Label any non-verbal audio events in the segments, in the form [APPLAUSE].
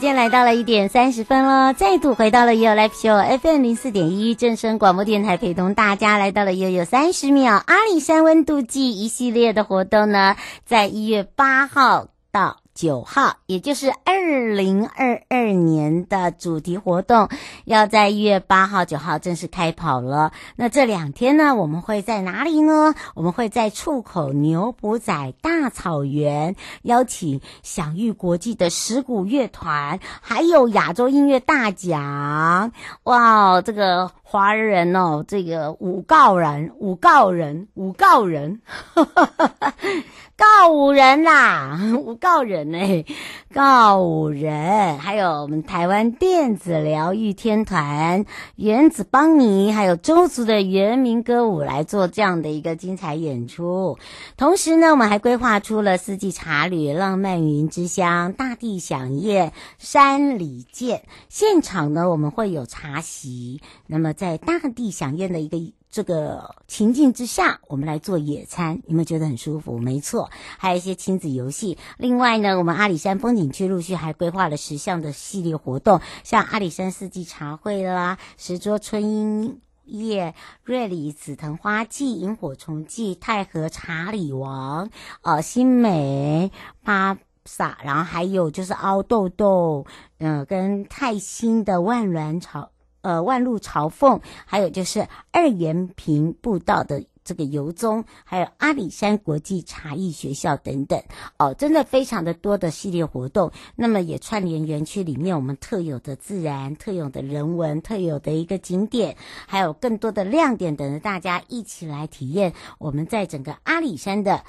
间来到了一点三十分了，再度回到了 yo Live Show FM 零四点一正声广播电台，陪同大家来到了 YOYO 三十秒阿里山温度计一系列的活动呢，在一月八号到九号，也就是二零二二年的主题活动，要在一月八号、九号正式开跑了。那这两天呢，我们会在哪里呢？我们会在触口牛埔仔大草原，邀请享誉国际的十鼓乐团，还有亚洲音乐大奖。哇，这个华人哦，这个五告人、五告人、五告人。[LAUGHS] 告五人啦，[LAUGHS] 舞告人哎，告五人，还有我们台湾电子疗愈天团、原子邦尼，还有周族的原民歌舞来做这样的一个精彩演出。同时呢，我们还规划出了四季茶旅、浪漫云之乡、大地响宴、山里见。现场呢，我们会有茶席，那么在大地响宴的一个。这个情境之下，我们来做野餐，有没有觉得很舒服？没错，还有一些亲子游戏。另外呢，我们阿里山风景区陆续还规划了十项的系列活动，像阿里山四季茶会啦、石桌春樱叶、瑞里紫藤花季、萤火虫季、太和茶里王、呃新美巴萨，然后还有就是凹豆豆，嗯、呃，跟泰兴的万峦草。呃，万路朝凤，还有就是二元坪步道的这个游踪，还有阿里山国际茶艺学校等等，哦，真的非常的多的系列活动。那么也串联园区里面我们特有的自然、特有的人文、特有的一个景点，还有更多的亮点，等着大家一起来体验我们在整个阿里山的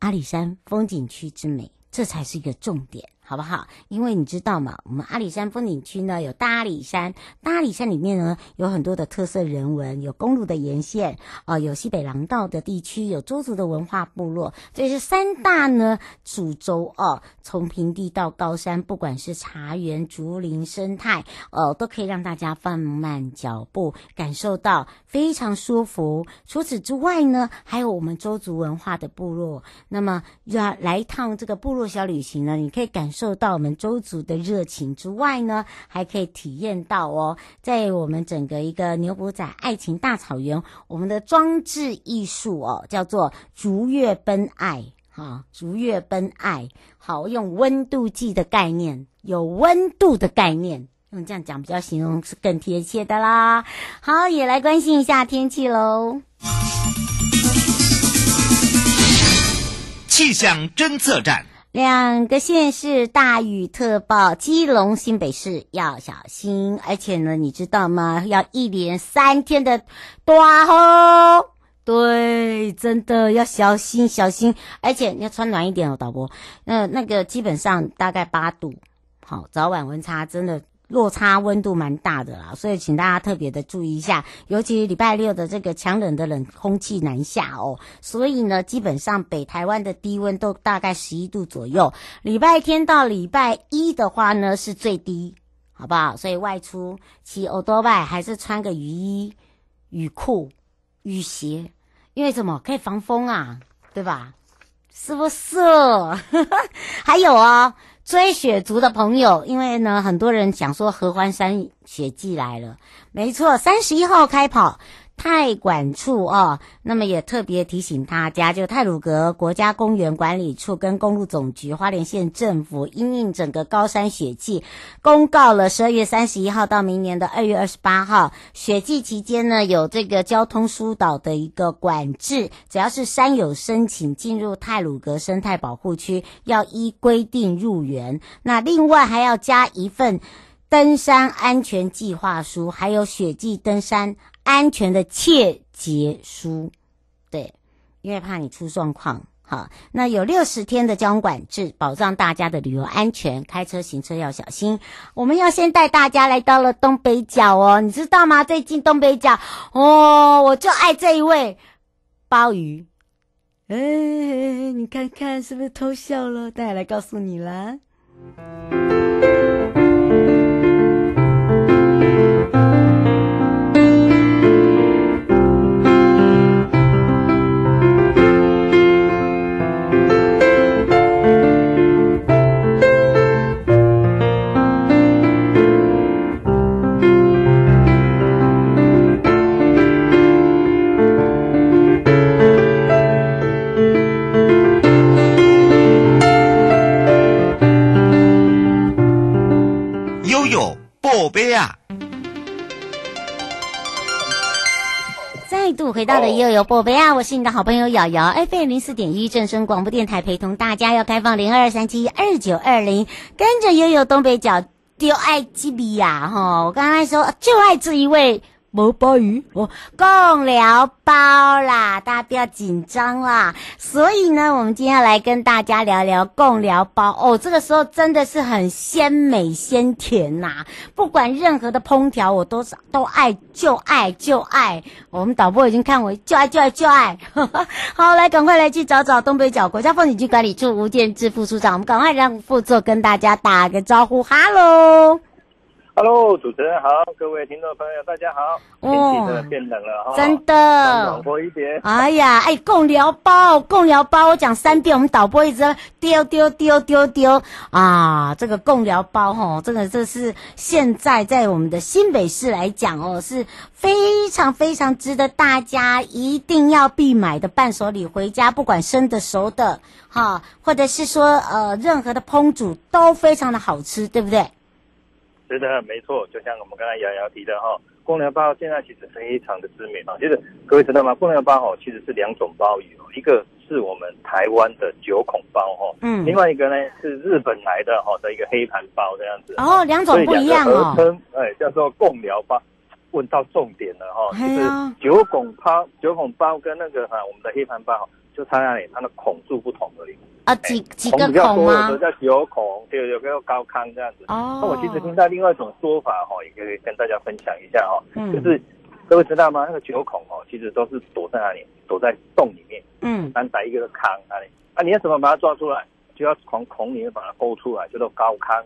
阿里山风景区之美，这才是一个重点。好不好？因为你知道嘛，我们阿里山风景区呢，有大阿里山，大阿里山里面呢有很多的特色人文，有公路的沿线啊、有西北廊道的地区，有周族的文化部落，这是三大呢主轴哦。从平地到高山，不管是茶园、竹林、生态，呃，都可以让大家放慢脚步，感受到非常舒服。除此之外呢，还有我们周族文化的部落，那么要来一趟这个部落小旅行呢，你可以感。受到我们周族的热情之外呢，还可以体验到哦，在我们整个一个牛埔仔爱情大草原，我们的装置艺术哦，叫做逐月奔爱，哈、逐月奔爱，好，用温度计的概念，有温度的概念，用这样讲比较形容是更贴切的啦。好，也来关心一下天气喽。气象侦测站。两个县市大雨特报，基隆、新北市要小心，而且呢，你知道吗？要一连三天的大吼，对，真的要小心小心，而且你要穿暖一点哦，导播。那那个基本上大概八度，好，早晚温差真的。落差温度蛮大的啦，所以请大家特别的注意一下，尤其礼拜六的这个强冷的冷空气南下哦，所以呢，基本上北台湾的低温都大概十一度左右。礼拜天到礼拜一的话呢，是最低，好不好？所以外出骑欧多拜还是穿个雨衣、雨裤、雨鞋，因为什么可以防风啊，对吧？是不是？[LAUGHS] 还有、哦。追雪族的朋友，因为呢，很多人想说合欢山雪季来了，没错，三十一号开跑。太管处哦，那么也特别提醒大家，就泰鲁阁国家公园管理处跟公路总局、花莲县政府，因应整个高山雪季，公告了十二月三十一号到明年的二月二十八号雪季期间呢，有这个交通疏导的一个管制，只要是山友申请进入泰鲁阁生态保护区，要依规定入园。那另外还要加一份登山安全计划书，还有雪季登山。安全的切结书，对，因为怕你出状况，好，那有六十天的交通管制，保障大家的旅游安全，开车行车要小心。我们要先带大家来到了东北角哦，你知道吗？最近东北角哦，我就爱这一位鲍鱼。哎，你看看是不是偷笑了？待会来告诉你啦。宝贝啊！我是你的好朋友瑶瑶，FM 零四点一正声广播电台，陪同大家要开放零二三七二九二零，跟着悠悠东北角丢爱基比亚哈！我刚才说就爱这一位。毛包鱼哦，贡寮包啦，大家不要紧张啦。所以呢，我们今天要来跟大家聊聊贡寮包哦。这个时候真的是很鲜美鲜甜呐、不管任何的烹调，我都是都爱就爱就爱。我们导播已经看我就爱就爱就爱。就爱 [LAUGHS] 好，来赶快来去找找东北角国家风景区管理处吴建志副处长，我们赶快让副座跟大家打个招呼，哈喽。Hello，主持人好，各位听众朋友大家好。天气真的变冷了哈，真的暖和一点。哎呀，哎，贡寮鲍，贡寮包，我讲三遍，我们导播一直丢丢丢丢丢啊！这个贡寮包哈，这个这是现在在我们的新北市来讲哦，是非常非常值得大家一定要必买的伴手礼，回家不管生的熟的哈，或者是说呃任何的烹煮都非常的好吃，对不对？是的，没错，就像我们刚才瑶瑶提的哈，贡寮包现在其实非常的知名啊。就是各位知道吗？贡寮鲍其实是两种鲍鱼哦，一个是我们台湾的九孔包哈，嗯，另外一个呢是日本来的哈的一个黑盘包这样子。哦，两种不一样哦。合称哎，叫做贡寮包。问到重点了哈，就是九孔包，九孔包跟那个哈我们的黑盘鲍就差在哪里？它的孔数不同而已。啊，几几个孔吗？有的叫九孔，就有个高康这样子。哦。那我其实听到另外一种说法哈，也可以跟大家分享一下哈。嗯。就是各位知道吗？那个九孔哦，其实都是躲在哪里？躲在洞里面。嗯。单打一个康那里啊，你要怎么把它抓出来？就要从孔里面把它勾出来，叫做高康。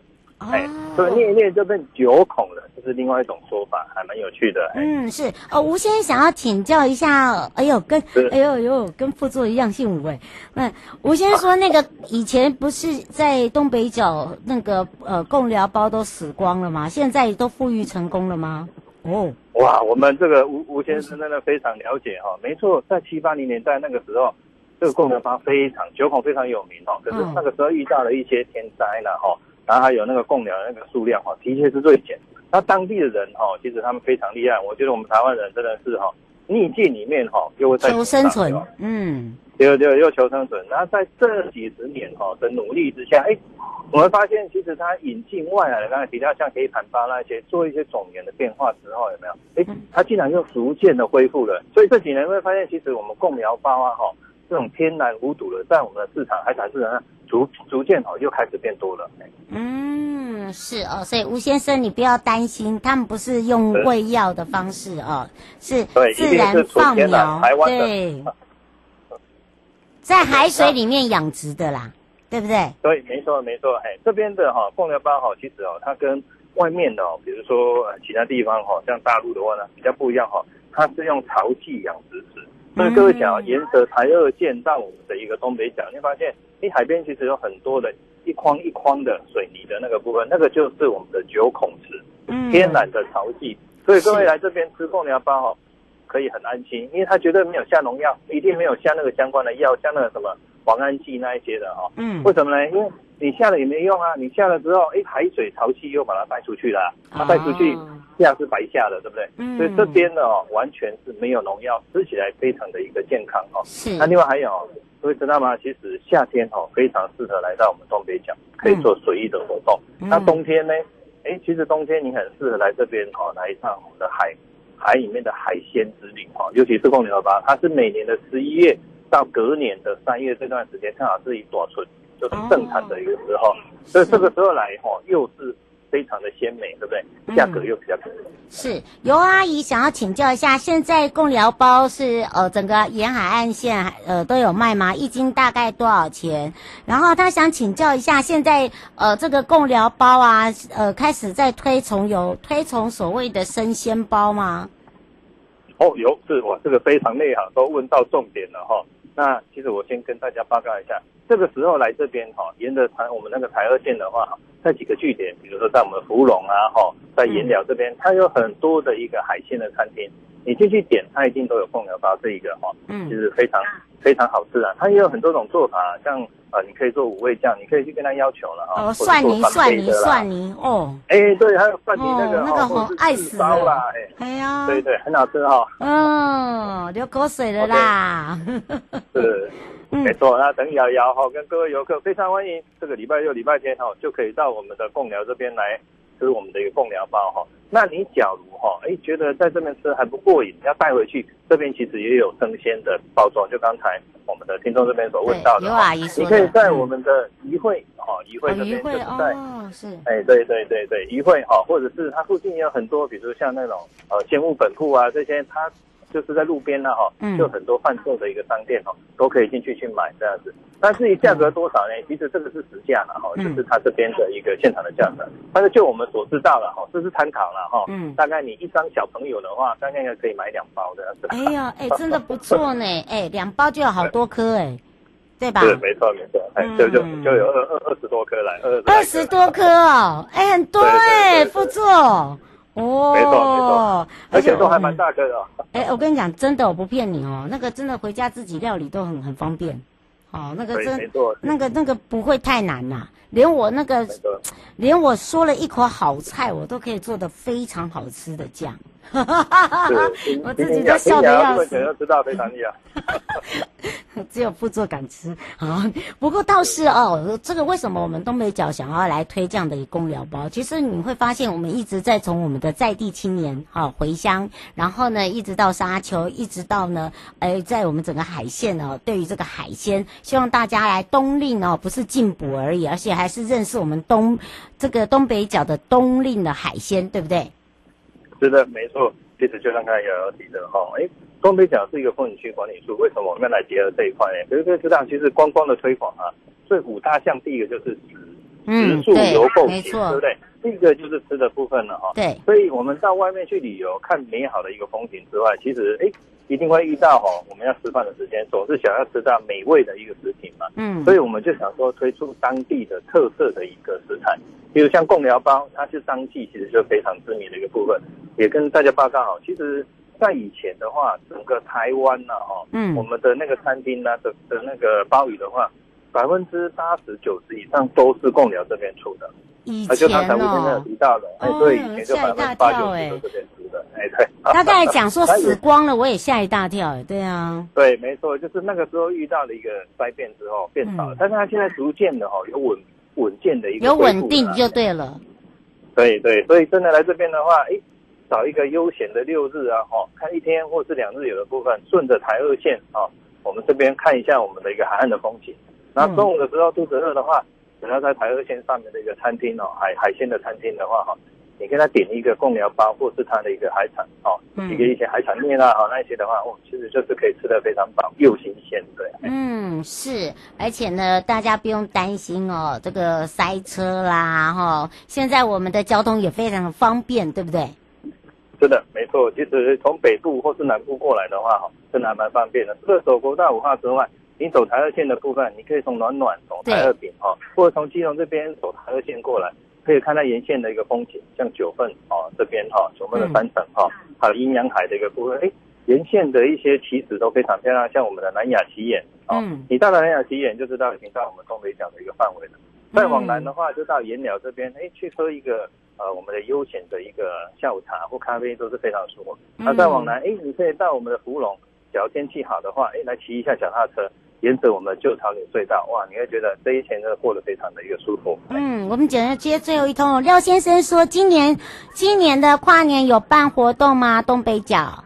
哎，所以念一念就变九孔了，这是另外一种说法，还蛮有趣的。嗯，是哦，吴先生想要请教一下，哎呦，跟哎呦呦，跟副座一样姓吴哎。那吴先生说，那个以前不是在东北角那个呃贡寮包都死光了吗？现在都富裕成功了吗？哦，哇，我们这个吴吴先生真的非常了解哈。没错，在七八零年代那个时候，这个贡寮包非常九孔非常有名哦。可是那个时候遇到了一些天灾了哈。然后还有那个贡寮的那个数量哈，的确是锐减。那当地的人哈，其实他们非常厉害。我觉得我们台湾人真的是哈，逆境里面哈，又会在求生存，嗯，对对，又求生存。然后在这几十年哈的努力之下，哎，我们发现其实他引进外来的，刚才比较像黑盘巴那些，做一些种源的变化之后，有没有？哎，他竟然又逐渐的恢复了。所以这几年会发现，其实我们贡寮鲍啊哈，这种天然无毒的，在我们的市场海产市场上。逐逐渐哦，又开始变多了。嗯，是哦，所以吴先生你不要担心，他们不是用喂药的方式哦，是自然放苗，对，在海水里面养殖的啦，对不对？对，没错没错。哎，这边的哈贡寮鲍哈，其实哦，它跟外面的哦，比如说其他地方哈，像大陆的话呢，比较不一样哈，它是用潮汐养殖池。所以各位讲，沿着台二线到我们的一个东北角，你会发现，你海边其实有很多的一筐一筐的水泥的那个部分，那个就是我们的九孔池，天然的潮汐。所以各位来这边吃贡寮包哈，可以很安心，因为他绝对没有下农药，一定没有下那个相关的药，像那个什么磺胺剂那一些的哦。嗯。为什么呢？因为你下了也没用啊，你下了之后，哎，海水潮气又把它带出去了，它带出去。下是白下的，对不对？嗯。所以这边呢，哦，完全是没有农药，吃起来非常的一个健康哦。是。那另外还有，各位知道吗？其实夏天哦，非常适合来到我们东北角，可以做水域的活动。嗯。那冬天呢？哎，其实冬天你很适合来这边哦，来一趟我们的海海里面的海鲜之旅哈，尤其是贡寮鲍，它是每年的十一月到隔年的三月这段时间，正好是以短春，就是盛产的一个时候，所以这个时候来哈，又是。非常的鲜美，对不对？价格又比较便宜。嗯、是尤阿姨想要请教一下，现在贡寮包是呃整个沿海岸线呃都有卖吗？一斤大概多少钱？然后她想请教一下，现在呃这个贡寮包啊，呃开始在推崇有推崇所谓的生鲜包吗？哦，有是哇，这个非常内行，都问到重点了哈、哦。那其实我先跟大家报告一下，这个时候来这边哈，沿着台我们那个台二线的话，在几个据点，比如说在我们芙蓉啊，哈，在盐寮这边，它有很多的一个海鲜的餐厅，你进去点，它一定都有贡寮鲍这一个哈，嗯，就是非常非常好吃啊。它也有很多种做法，像啊，你可以做五味酱，你可以去跟他要求了啊。哦，蒜泥蒜泥蒜泥哦，哎，对，还有蒜泥那个那个好爱死了，哎呀，对对，很好吃哈。嗯，流口水了啦。是。[LAUGHS] 没错，那等瑶瑶哈跟各位游客非常欢迎，这个礼拜六、礼拜天哈就可以到我们的贡寮这边来吃我们的一个贡寮包哈。那你假如哈哎觉得在这边吃还不过瘾，要带回去，这边其实也有生鲜的包装，就刚才我们的听众这边所问到的，阿姨说你可以在我们的怡会哈怡惠这边就是在哦是哎对对对对怡会哈，或者是它附近也有很多，比如像那种呃鲜物本铺啊这些它。就是在路边呢，哈，就很多贩售的一个商店，哈，都可以进去去买这样子。但至于价格多少呢？其实这个是实价了，哈，就是它这边的一个现场的价格。但是就我们所知道了，哈，这是参考了，哈，嗯，大概你一张小朋友的话，大概应该可以买两包的。哎呀，[LAUGHS] 哎，真的不错呢，哎，两包就有好多颗，哎，对吧？是，没错，没错，哎，就就就有二二二十多颗来，二二十多颗哦，哎，很多哎，不错。[LAUGHS] 哦，没错没错，而且都还蛮大个的。哎，我跟你讲，真的，我不骗你哦，那个真的回家自己料理都很很方便。哦，那个真，那个那个不会太难呐，连我那个，连我说了一口好菜，我都可以做的非常好吃的酱。哈哈哈哈哈！[LAUGHS] 我自己都笑得要死。知道非常厉害。[LAUGHS] 只有副作敢吃啊！[LAUGHS] 不过倒是哦，这个为什么我们东北角想要来推这样的一个公疗包？其实你会发现，我们一直在从我们的在地青年啊回乡，然后呢，一直到沙丘，一直到呢，哎，在我们整个海线哦，对于这个海鲜，希望大家来冬令哦，不是进补而已，而且还还是认识我们东这个东北角的东令的海鲜，对不对？是的，没错。其实就像刚才瑶瑶提的哈，哎，东北角是一个风景区管理处，为什么我们要来结合这一块呢？可是可以知道，其实观光的推广啊，最五大项第一个就是食，食宿游购行，对不对？第一个就是吃的部分了哈。对，所以我们到外面去旅游，看美好的一个风景之外，其实哎，一定会遇到哈，我们要吃饭的时间，总是想要吃到美味的一个食品嘛。嗯，所以我们就想说推出当地的特色的一个食材。比如像贡寮包，它是当季其实就非常知名的一个部分，也跟大家报告好。其实，在以前的话，整个台湾呢，哈，嗯，我们的那个餐厅呢的的那个鲍鱼的话，百分之八十九十以上都是贡寮这边出的。以前哦，就刚才我现在有提到的，哎，对以以前就百分之八九十都是这边出的，哎，对。他刚才讲说 [LAUGHS] 死光了，我也吓一大跳，哎，对啊。对，没错，就是那个时候遇到了一个灾变之后变少了，但是他现在逐渐的哈有稳。稳健的一个，有稳定就对了。对对，所以真的来这边的话，哎，找一个悠闲的六日啊，哈，看一天或是两日有的部分，顺着台二线啊，我们这边看一下我们的一个海岸的风景。然后中午的时候肚子饿的话，只要在台二线上面的一个餐厅哦，海海鲜的餐厅的话，哈。你跟他点一个贡寮包，或是他的一个海产哦，一个一些海产面啊，好那一些的话，哦，其实就是可以吃得非常饱又新鲜，对。嗯，是，而且呢，大家不用担心哦，这个塞车啦，哈、哦，现在我们的交通也非常的方便，对不对？是的，没错。其实从北部或是南部过来的话，哈，真的还蛮方便的。除了走国道五号之外，你走台二线的部分，你可以从暖暖走台二丙哈，或者从基隆这边走台二线过来。可以看到沿线的一个风景，像九份哦这边哈，九份的山城哈，还有阴阳海的一个部分，哎，沿线的一些旗子都非常漂亮，像我们的南雅奇眼啊，你到了南雅奇眼就知道已经到我们东北角的一个范围了。再往南的话，就到盐寮这边，哎，去喝一个呃我们的悠闲的一个下午茶或咖啡都是非常舒服。那再往南，哎，你可以到我们的福隆，只要天气好的话，哎，来骑一下脚踏车。沿着我们的旧草岭隧道，哇，你会觉得这一天真的过得非常的一个舒服。嗯，我们接接最后一通，廖先生说，今年今年的跨年有办活动吗？东北角？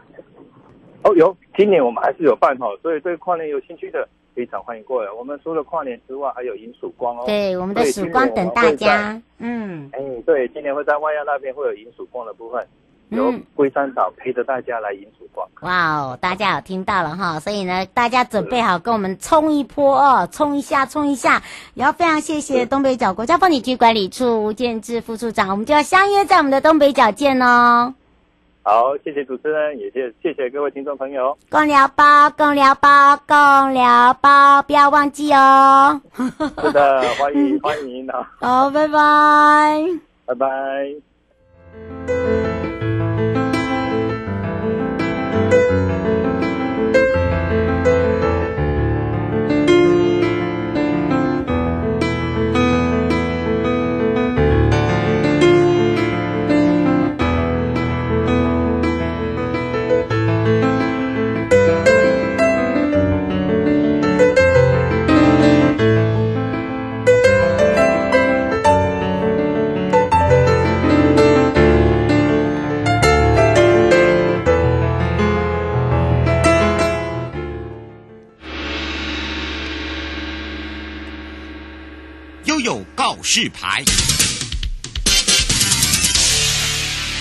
哦，有，今年我们还是有办哈，所以对跨年有兴趣的非常欢迎过来。我们除了跨年之外，还有迎曙光哦。对，我们的曙光等大家。嗯，哎，对，今年会在万亚那边会有迎曙光的部分。由龟山岛陪着大家来迎曙光。哇哦，大家有听到了哈，所以呢，大家准备好跟我们冲一波哦，冲一下，冲一下。也要非常谢谢东北角国家风景区管理处吴建志副处长，我们就要相约在我们的东北角见哦。好，谢谢主持人，也谢谢谢各位听众朋友。公聊包，公聊包，公聊包，不要忘记哦。是的，欢迎 [LAUGHS] 欢迎啊。好，拜拜。拜拜。告示牌，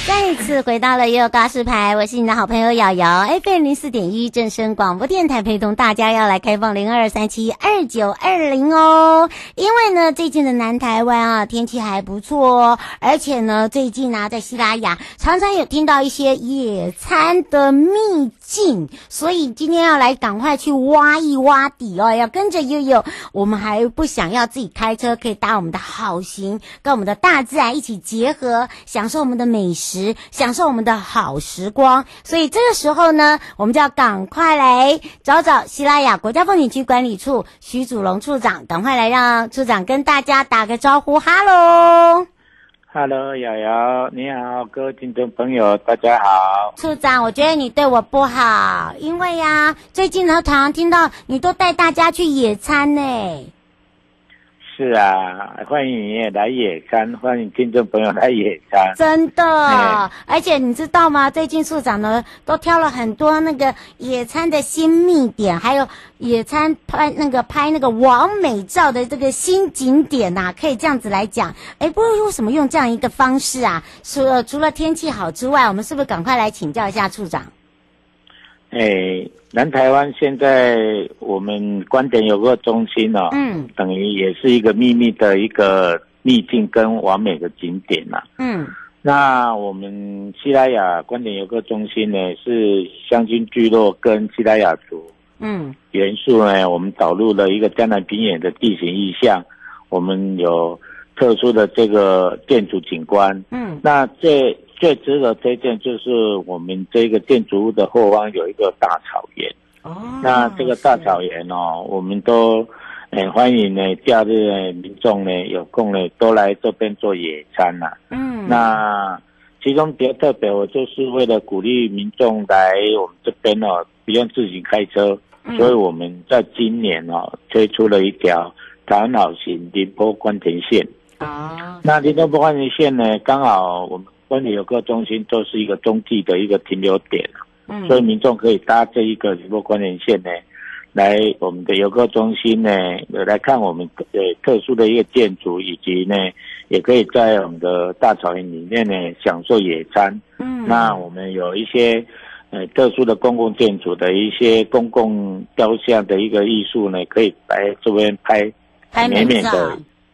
再次回到了悠悠告示牌，我是你的好朋友瑶瑶，FM 零四点一正声广播电台，陪同大家要来开放零二三七二九二零哦。因为呢，最近的南台湾啊，天气还不错哦，而且呢，最近呢、在西拉雅常常有听到一些野餐的秘近，所以今天要来赶快去挖一挖底哦，要跟着悠悠。我们还不想要自己开车，可以搭我们的好行，跟我们的大自然一起结合，享受我们的美食，享受我们的好时光。所以这个时候呢，我们就要赶快来找找西拉雅国家风景区管理处徐祖龙处长，赶快来让处长跟大家打个招呼，哈喽。Hello，瑶瑶，你好，各位听众朋友，大家好。处长，我觉得你对我不好，因为呀、最近呢，常常听到你都带大家去野餐呢。是啊，欢迎你也来野餐，欢迎听众朋友来野餐。真的，嗯、而且你知道吗？最近处长呢都挑了很多那个野餐的新密点，还有野餐拍那个拍那个完美照的这个新景点呐、啊，可以这样子来讲。哎，不知为什么用这样一个方式啊？除了除了天气好之外，我们是不是赶快来请教一下处长？哎，南台湾现在我们观点游客中心哦，嗯，等于也是一个秘密的一个秘境跟完美的景点呐、啊，嗯，那我们西拉雅观点游客中心呢，是乡军聚落跟西拉雅族，嗯，元素呢，我们导入了一个江南平原的地形意象，我们有特殊的这个建筑景观，嗯，那这。最值得推荐就是我们这个建筑物的后方有一个大草原。哦，那这个大草原哦，我们都很欢迎呢，假日呢，民众呢有空呢都来这边做野餐呐。嗯，那其中比较特别，我就是为了鼓励民众来我们这边哦，不用自己开车，嗯、所以我们在今年哦推出了一条台湾好行林波关田线。啊，那林波关田线呢，刚好我们。观点游客中心就是一个冬季的一个停留点，嗯，所以民众可以搭这一个直播关联线呢，来我们的游客中心呢，来看我们呃特殊的一个建筑，以及呢，也可以在我们的大草原里面呢享受野餐。嗯，那我们有一些呃特殊的公共建筑的一些公共雕像的一个艺术呢，可以来这边拍拍美照。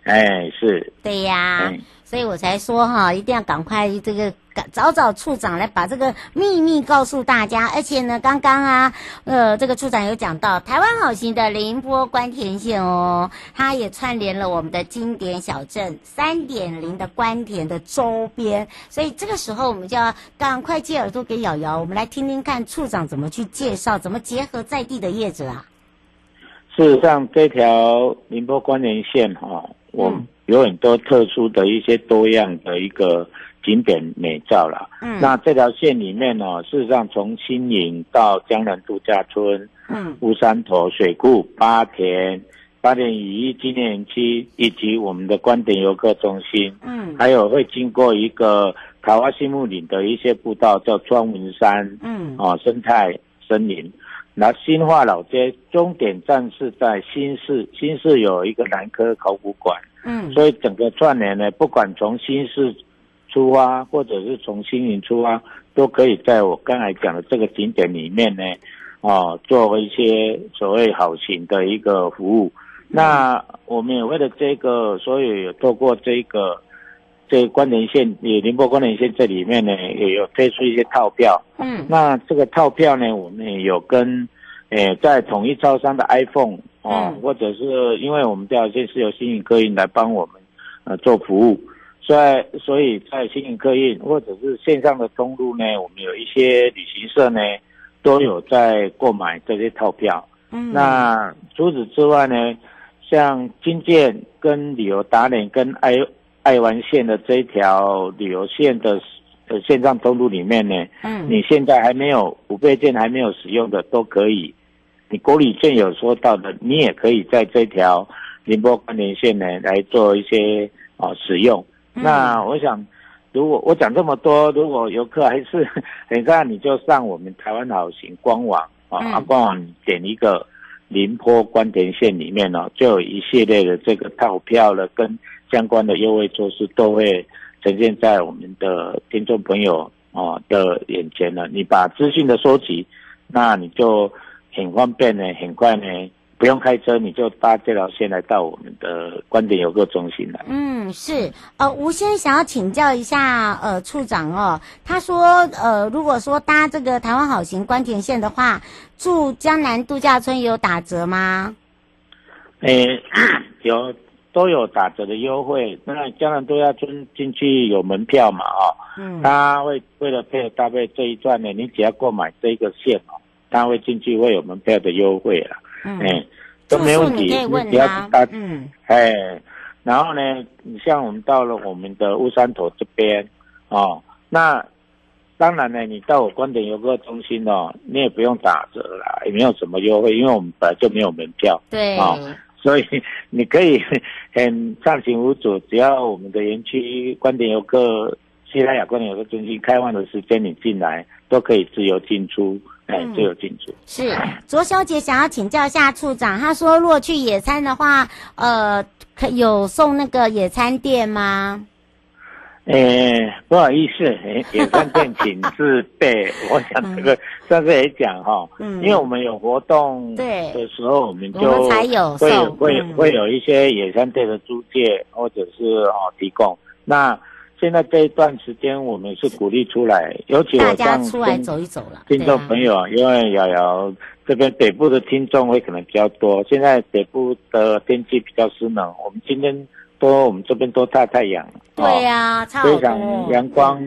哎，是。对呀。嗯所以我才说哈，一定要赶快这个找找处长来把这个秘密告诉大家。而且呢，刚刚啊，呃，这个处长有讲到台湾好行的宁波观田线哦，它也串联了我们的经典小镇三点零的观田的周边。所以这个时候，我们就要赶快借耳朵给瑶瑶，我们来听听看处长怎么去介绍，怎么结合在地的业者啊。事实上，这条宁波关田线哈、哦，我。嗯有很多特殊的一些多样的一个景点美照啦。嗯，那这条线里面呢、哦，事实上从新营到江南度假村，嗯，乌山头水库、八田、八田雨衣纪念区，以及我们的观点游客中心，嗯，还有会经过一个桃花心木岭的一些步道，叫庄文山，嗯，哦，生态森林。然后新化老街终点站是在新市，新市有一个南科考古馆，嗯，所以整个串联呢，不管从新市出发，或者是从新营出发，都可以在我刚才讲的这个景点里面呢，哦，做一些所谓好行的一个服务。那我们也为了这个，所以有透过这个。这个关联线，也宁波关联线这里面呢，也有推出一些套票。嗯，那这个套票呢，我们也有跟，诶，在统一超商的 iPhone 哦，嗯、或者是因为我们这条线是由新营客运来帮我们呃做服务，所以所以在新营客运或者是线上的通路呢，我们有一些旅行社呢都有在购买这些套票。嗯，那除此之外呢，像金建跟旅游达人跟 i。爱玩线的这一条旅游线的呃线上通路里面呢，嗯，你现在还没有五倍券还没有使用的都可以，你国旅券有说到的，你也可以在这条宁波关联线呢来做一些啊、呃、使用。嗯、那我想，如果我讲这么多，如果游客还是很看，你就上我们台湾好行官网啊，嗯、啊官网点一个宁波关田线里面呢、哦，就有一系列的这个套票了跟。相关的优惠措施都会呈现在我们的听众朋友啊的眼前了。你把资讯的收集，那你就很方便呢，很快呢，不用开车，你就搭这条线来到我们的观点游客中心来。嗯，是。呃，吴先生想要请教一下，呃，处长哦，他说，呃，如果说搭这个台湾好行关田线的话，住江南度假村有打折吗？诶，[COUGHS] 有。都有打折的优惠，那江南度假村进去有门票嘛？哦，嗯，他会为了配合搭配这一段呢，你只要购买这一个线哦，他会进去会有门票的优惠了，嗯，欸、都没问题，你，你只要搭，嗯，哎，然后呢，你像我们到了我们的乌山头这边哦，那当然呢，你到我观点游客中心哦，你也不用打折啦，也没有什么优惠，因为我们本来就没有门票，对，哦。所以你可以很畅行无阻，只要我们的园区观点游客、西拉雅观点游客中心开放的时间，你进来都可以自由进出，哎、嗯，自由进出。是，卓小姐想要请教一下处长，她说如果去野餐的话，呃，可有送那个野餐垫吗？哎、欸，不好意思，野餐垫请自备。[LAUGHS] 我想这个上次也讲哈，嗯，因为我们有活动的时候，我们就会有会会会有一些野餐垫的租借或者是哦提供。那现在这一段时间，我们是鼓励出来，尤其我大家出来走一走了。听众朋友啊，因为瑶瑶这边北部的听众会可能比较多，现在北部的天气比较湿冷，我们今天。多我们这边多大太阳，对呀、啊，非常阳光，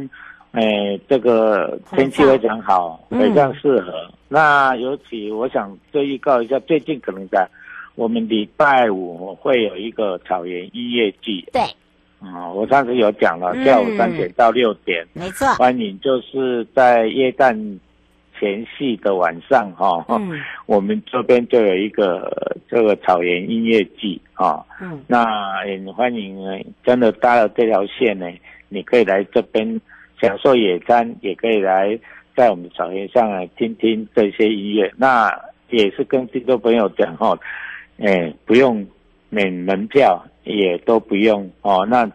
哎、呃，这个天气非常好，非常适合。嗯、那尤其我想再预告一下，最近可能在我们礼拜五会有一个草原音乐季。对，啊、嗯，我上次有讲了，下午三点到六点，没错，欢迎就是在耶诞。前夕的晚上，哈，嗯，[LAUGHS] 我们这边就有一个这个草原音乐季，哈，嗯，那也欢迎呢，真的搭了这条线呢，你可以来这边享受野餐，也可以来在我们草原上来听听这些音乐。那也是跟听众朋友讲哈，哎，不用免门票，也都不用哦，那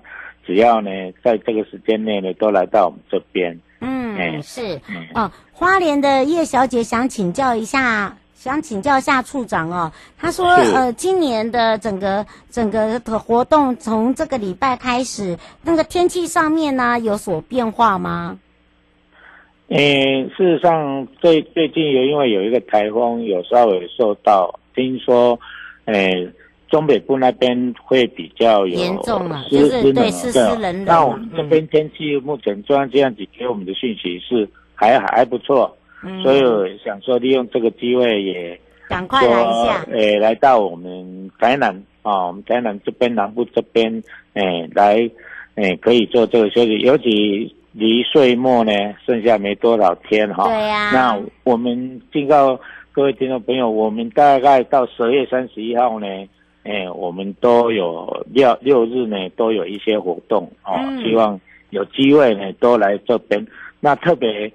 只要呢，在这个时间内呢，都来到我们这边。嗯，是哦。花莲的叶小姐想请教一下，想请教一下处长哦。他说，呃，今年的整个整个的活动从这个礼拜开始，那个天气上面呢有所变化吗？嗯，事实上，最最近有因为有一个台风，有稍微受到，听说，诶。中北部那边会比较有严重嘛，就是对湿湿冷冷。那我们这边天气目前中央气象局给我们的讯息是还还不错，嗯，所以我想说利用这个机会也赶快来一下，诶，来到我们台南啊，我们台南这边南部这边，诶，来诶可以做这个休息，尤其离岁末呢剩下没多少天哈。对呀。那我们警告各位听众朋友，我们大概到十二月三十一号呢。哎，我们都有六六日呢，都有一些活动哦，嗯、希望有机会呢都来这边。那特别呼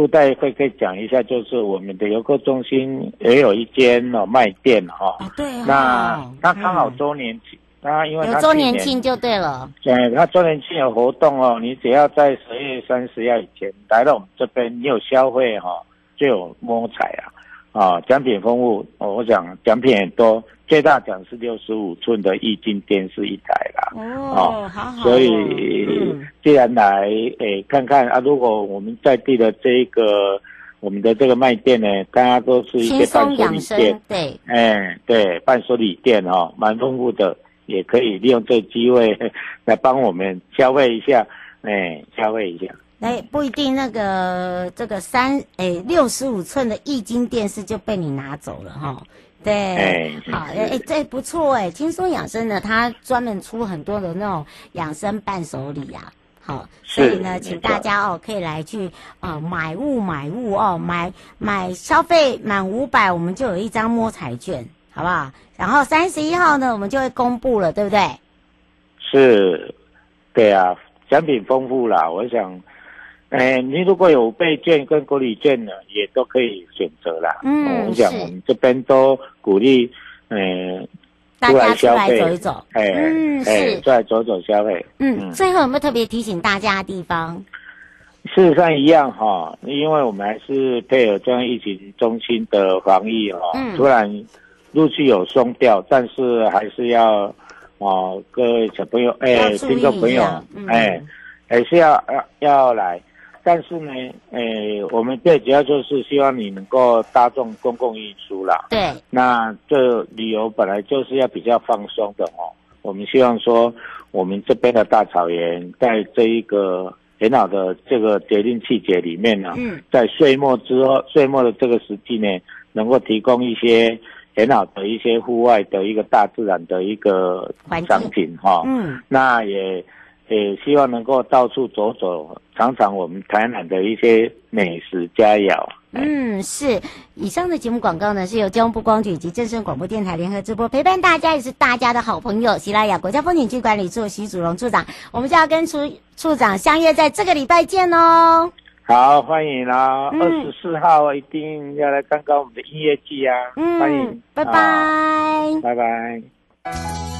附带会可以讲一下，就是我们的游客中心也有一间哦卖店哈。哦，对哦。那他刚好周年庆，那、嗯、因为周年庆就对了。对，他周年庆有活动哦，你只要在十月三十号以前来到我们这边，你有消费哈，就有摸彩啊。啊，奖品丰富，我想奖品很多，最大奖是六十五寸的液晶电视一台啦。哦，好好。所以，嗯、既然来诶、欸、看看啊，如果我们在地的这一个我们的这个卖店呢，大家都是一些伴手礼店，对，哎、欸，对，伴手礼店哦，蛮丰富的，也可以利用这个机会来帮我们消费一下，哎、欸，消费一下。哎，不一定，那个这个三哎六十五寸的液晶电视就被你拿走了哈。对，哎，好，哎，这不错哎，轻松养生呢，它专门出很多的那种养生伴手礼啊。好，所以呢，请大家哦可以来去啊、呃、买物买物哦，买买消费满五百，我们就有一张摸彩券，好不好？然后三十一号呢，我们就会公布了，对不对？是，对啊，奖品丰富啦，我想。哎，你如果有五倍券跟国礼券呢，也都可以选择啦。嗯，我想我们这边都鼓励，嗯，大家出来走一走。哎，嗯，是，出来走走消费。嗯，最后有没有特别提醒大家的地方？事实上一样哈，因为我们还是配合这样疫情中心的防疫哈，嗯，突然陆续有松掉，但是还是要哦，各位小朋友，哎，听众朋友，哎，还是要要要来。但是呢，诶、欸，我们最主要就是希望你能够搭乘公共运输啦。对。那这旅游本来就是要比较放松的哦。我们希望说，我们这边的大草原，在这一个很好的这个节令季节里面呢，嗯，在岁末之后，岁末的这个时期呢，能够提供一些很好的一些户外的一个大自然的一个商品哈。嗯。那也。也希望能够到处走走，尝尝我们台南的一些美食佳肴。嗯，是。以上的节目广告呢，是由交通部光局以及正声广播电台联合直播，陪伴大家也是大家的好朋友——喜拉雅国家风景区管理处徐祖荣处长。我们就要跟处处长相约在这个礼拜见哦。好，欢迎啦！二十四号一定要来看看我们的音乐季啊！嗯，欢迎，拜拜，拜拜。